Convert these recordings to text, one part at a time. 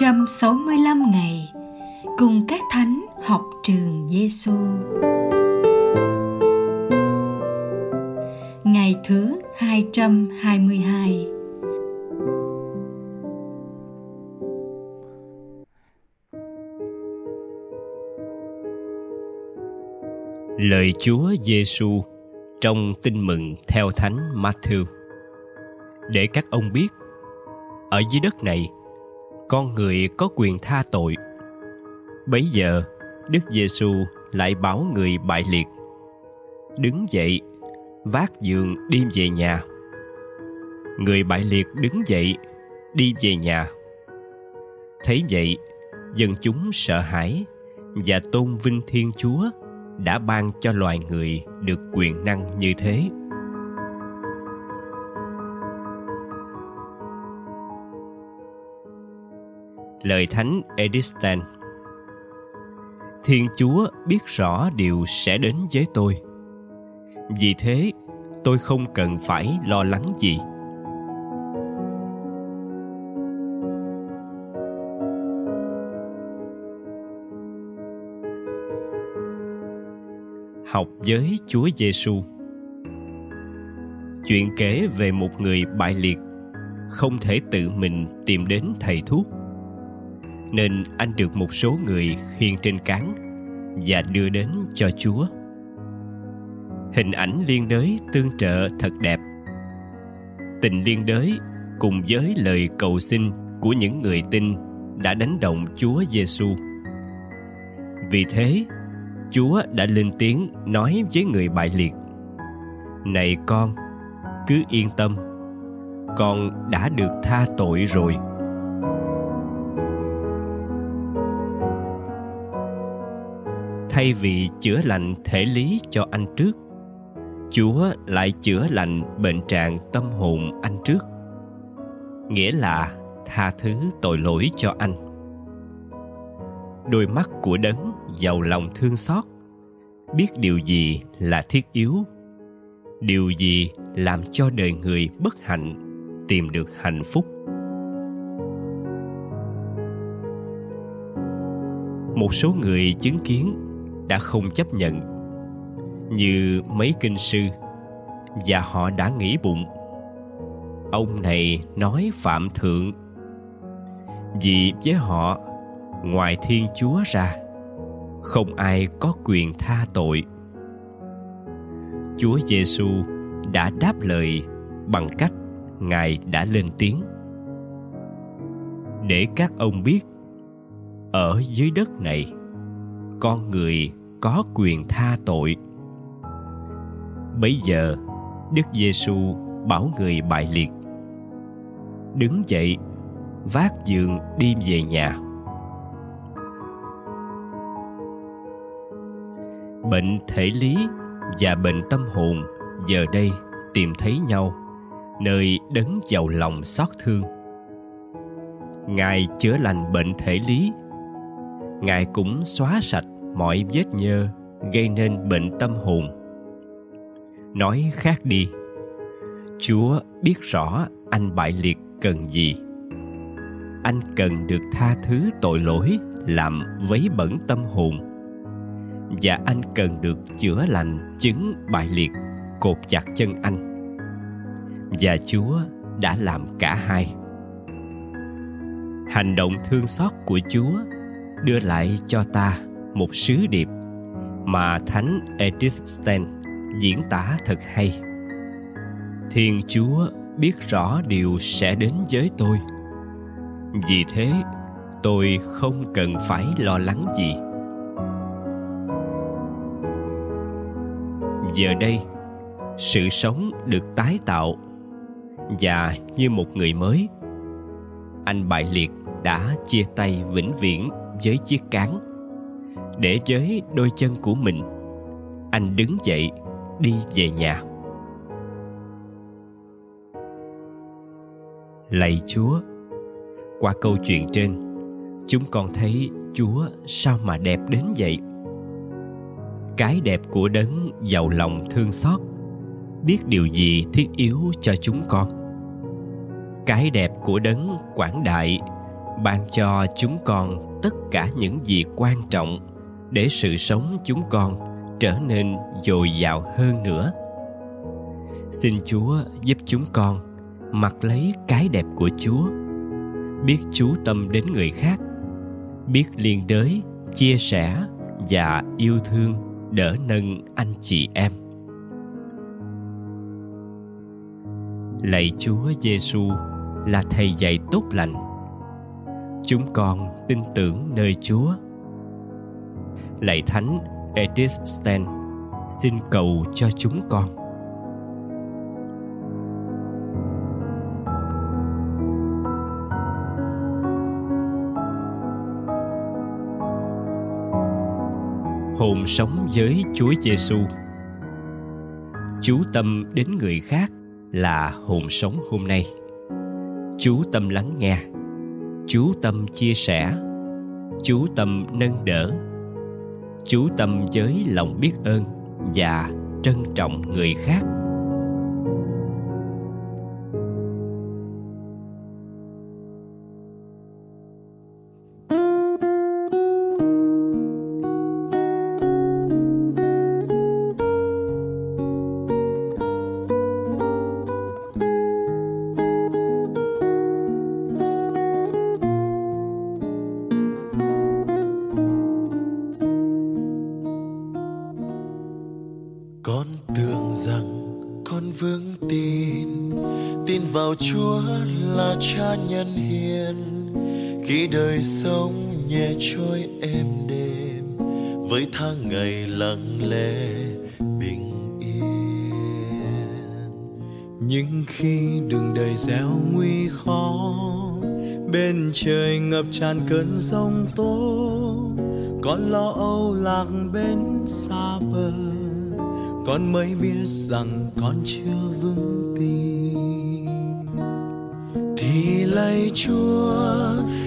365 ngày cùng các thánh học trường Giêsu. Ngày thứ 222 Lời Chúa Giêsu trong Tin mừng theo Thánh Matthew. Để các ông biết, ở dưới đất này, con người có quyền tha tội. Bấy giờ, Đức Giêsu lại bảo người bại liệt: Đứng dậy, vác giường đi về nhà. Người bại liệt đứng dậy, đi về nhà. Thấy vậy, dân chúng sợ hãi và tôn vinh Thiên Chúa đã ban cho loài người được quyền năng như thế lời thánh edistan. Thiên chúa biết rõ điều sẽ đến với tôi. Vì thế, tôi không cần phải lo lắng gì. Học với Chúa Giêsu. Chuyện kể về một người bại liệt, không thể tự mình tìm đến thầy thuốc nên anh được một số người khiêng trên cán và đưa đến cho Chúa. Hình ảnh liên đới tương trợ thật đẹp. Tình liên đới cùng với lời cầu xin của những người tin đã đánh động Chúa Giêsu. Vì thế, Chúa đã lên tiếng nói với người bại liệt Này con, cứ yên tâm Con đã được tha tội rồi Thay vì chữa lành thể lý cho anh trước, Chúa lại chữa lành bệnh trạng tâm hồn anh trước. Nghĩa là tha thứ tội lỗi cho anh. Đôi mắt của đấng giàu lòng thương xót, biết điều gì là thiết yếu, điều gì làm cho đời người bất hạnh tìm được hạnh phúc. Một số người chứng kiến đã không chấp nhận. Như mấy kinh sư, và họ đã nghĩ bụng. Ông này nói phạm thượng. Vì với họ, ngoài thiên chúa ra, không ai có quyền tha tội. Chúa giêsu đã đáp lời bằng cách ngài đã lên tiếng. Để các ông biết, ở dưới đất này con người có quyền tha tội. Bấy giờ, đức giêsu bảo người bại liệt. Đứng dậy, vác giường đi về nhà. Bệnh thể lý và bệnh tâm hồn giờ đây tìm thấy nhau, nơi đấng giàu lòng xót thương. Ngài chữa lành bệnh thể lý ngài cũng xóa sạch mọi vết nhơ, gây nên bệnh tâm hồn. Nói khác đi, chúa biết rõ anh bại liệt cần gì. Anh cần được tha thứ tội lỗi làm vấy bẩn tâm hồn. Và anh cần được chữa lành chứng bại liệt cột chặt chân anh. Và chúa đã làm cả hai. Hành động thương xót của chúa đưa lại cho ta một sứ điệp mà thánh edith stein diễn tả thật hay. Thiên chúa biết rõ điều sẽ đến với tôi. Vì thế, tôi không cần phải lo lắng gì. Giờ đây, sự sống được tái tạo và như một người mới, anh bại liệt đã chia tay vĩnh viễn với chiếc cán. Để với đôi chân của mình, anh đứng dậy, đi về nhà. Lạy chúa, qua câu chuyện trên, chúng con thấy chúa sao mà đẹp đến vậy? Cái đẹp của đấng giàu lòng thương xót, biết điều gì thiết yếu cho chúng con? Cái đẹp của đấng quảng đại ban cho chúng con tất cả những gì quan trọng để sự sống chúng con trở nên dồi dào hơn nữa. Xin chúa giúp chúng con mặc lấy cái đẹp của chúa, biết chú tâm đến người khác, biết liên đới, chia sẻ và yêu thương đỡ nâng anh chị em. Lạy chúa giêsu là thầy dạy tốt lành chúng con tin tưởng nơi chúa lạy thánh edith stein xin cầu cho chúng con hồn sống với Chúa Giêsu. Chú tâm đến người khác là hồn sống hôm nay. Chú tâm lắng nghe, chú tâm chia sẻ, chú tâm nâng đỡ, chú tâm với lòng biết ơn và trân trọng người khác. Là cha nhân hiền. Khi đời sống nhẹ trôi êm đềm, với tháng ngày lặng lẽ, bình yên. Nhưng khi đường đời gieo nguy khó, bên trời ngập tràn cơn giông tố, con lo âu lạc bên xa bờ con mới biết rằng con chưa vững tin thì lạy chúa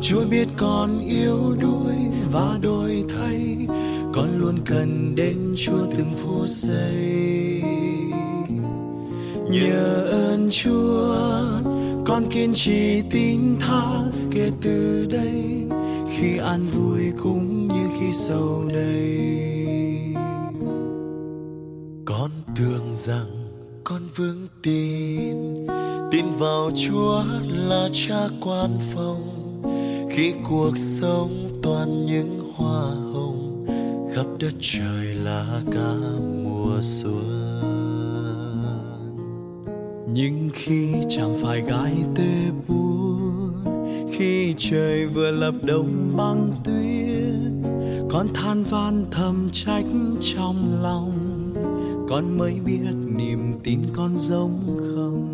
chúa biết con yếu đuối và đổi thay, con luôn cần đến chúa từng phút giây. Nhờ ơn chúa, con kiên trì tin tha kể từ đây, khi an vui cũng như khi sầu đầy. Con tưởng rằng con vững tin tin vào chúa là cha quan phòng. Khi cuộc sống toàn những hoa hồng, khắp đất trời là cả mùa xuân. Nhưng khi chẳng phải gái tê buồn, khi trời vừa lập đông băng tuyết, con than van thầm trách trong lòng. Con mới biết niềm tin con giống không.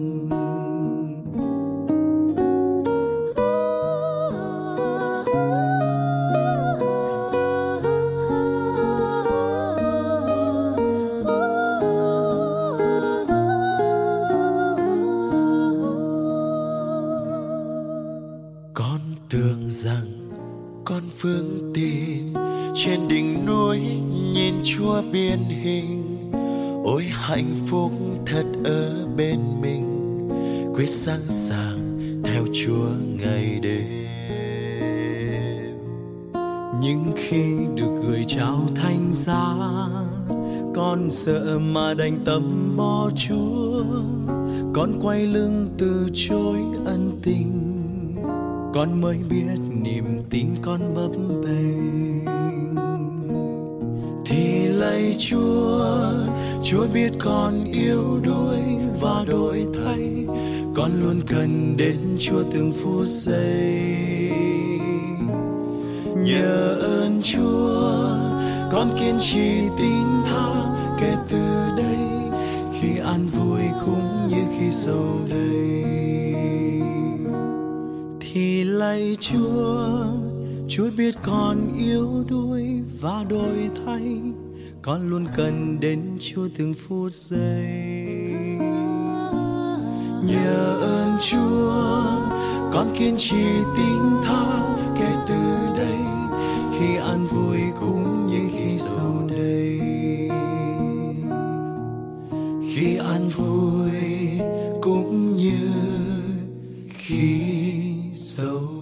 Quyết sẵn sàng theo chúa ngày đêm. Nhưng khi được gửi trao thanh giá, con sợ mà đành tâm bỏ chúa. Con quay lưng từ chối ân tình, con mới biết niềm tin con bấp bênh. Thì lạy chúa chúa biết con yếu đuối và đổi thay con luôn cần đến chúa từng phút giây. Nhờ ơn chúa, con kiên trì tin tha kể từ đây, khi an vui cũng như khi sầu đầy. Thì lạy chúa chúa biết con yếu đuối và đổi thay, con luôn cần đến chúa từng phút giây nhờ ơn chúa, con kiên trì tin tha kể từ đây, khi an vui cũng như khi sầu đây. Khi an vui cũng như khi so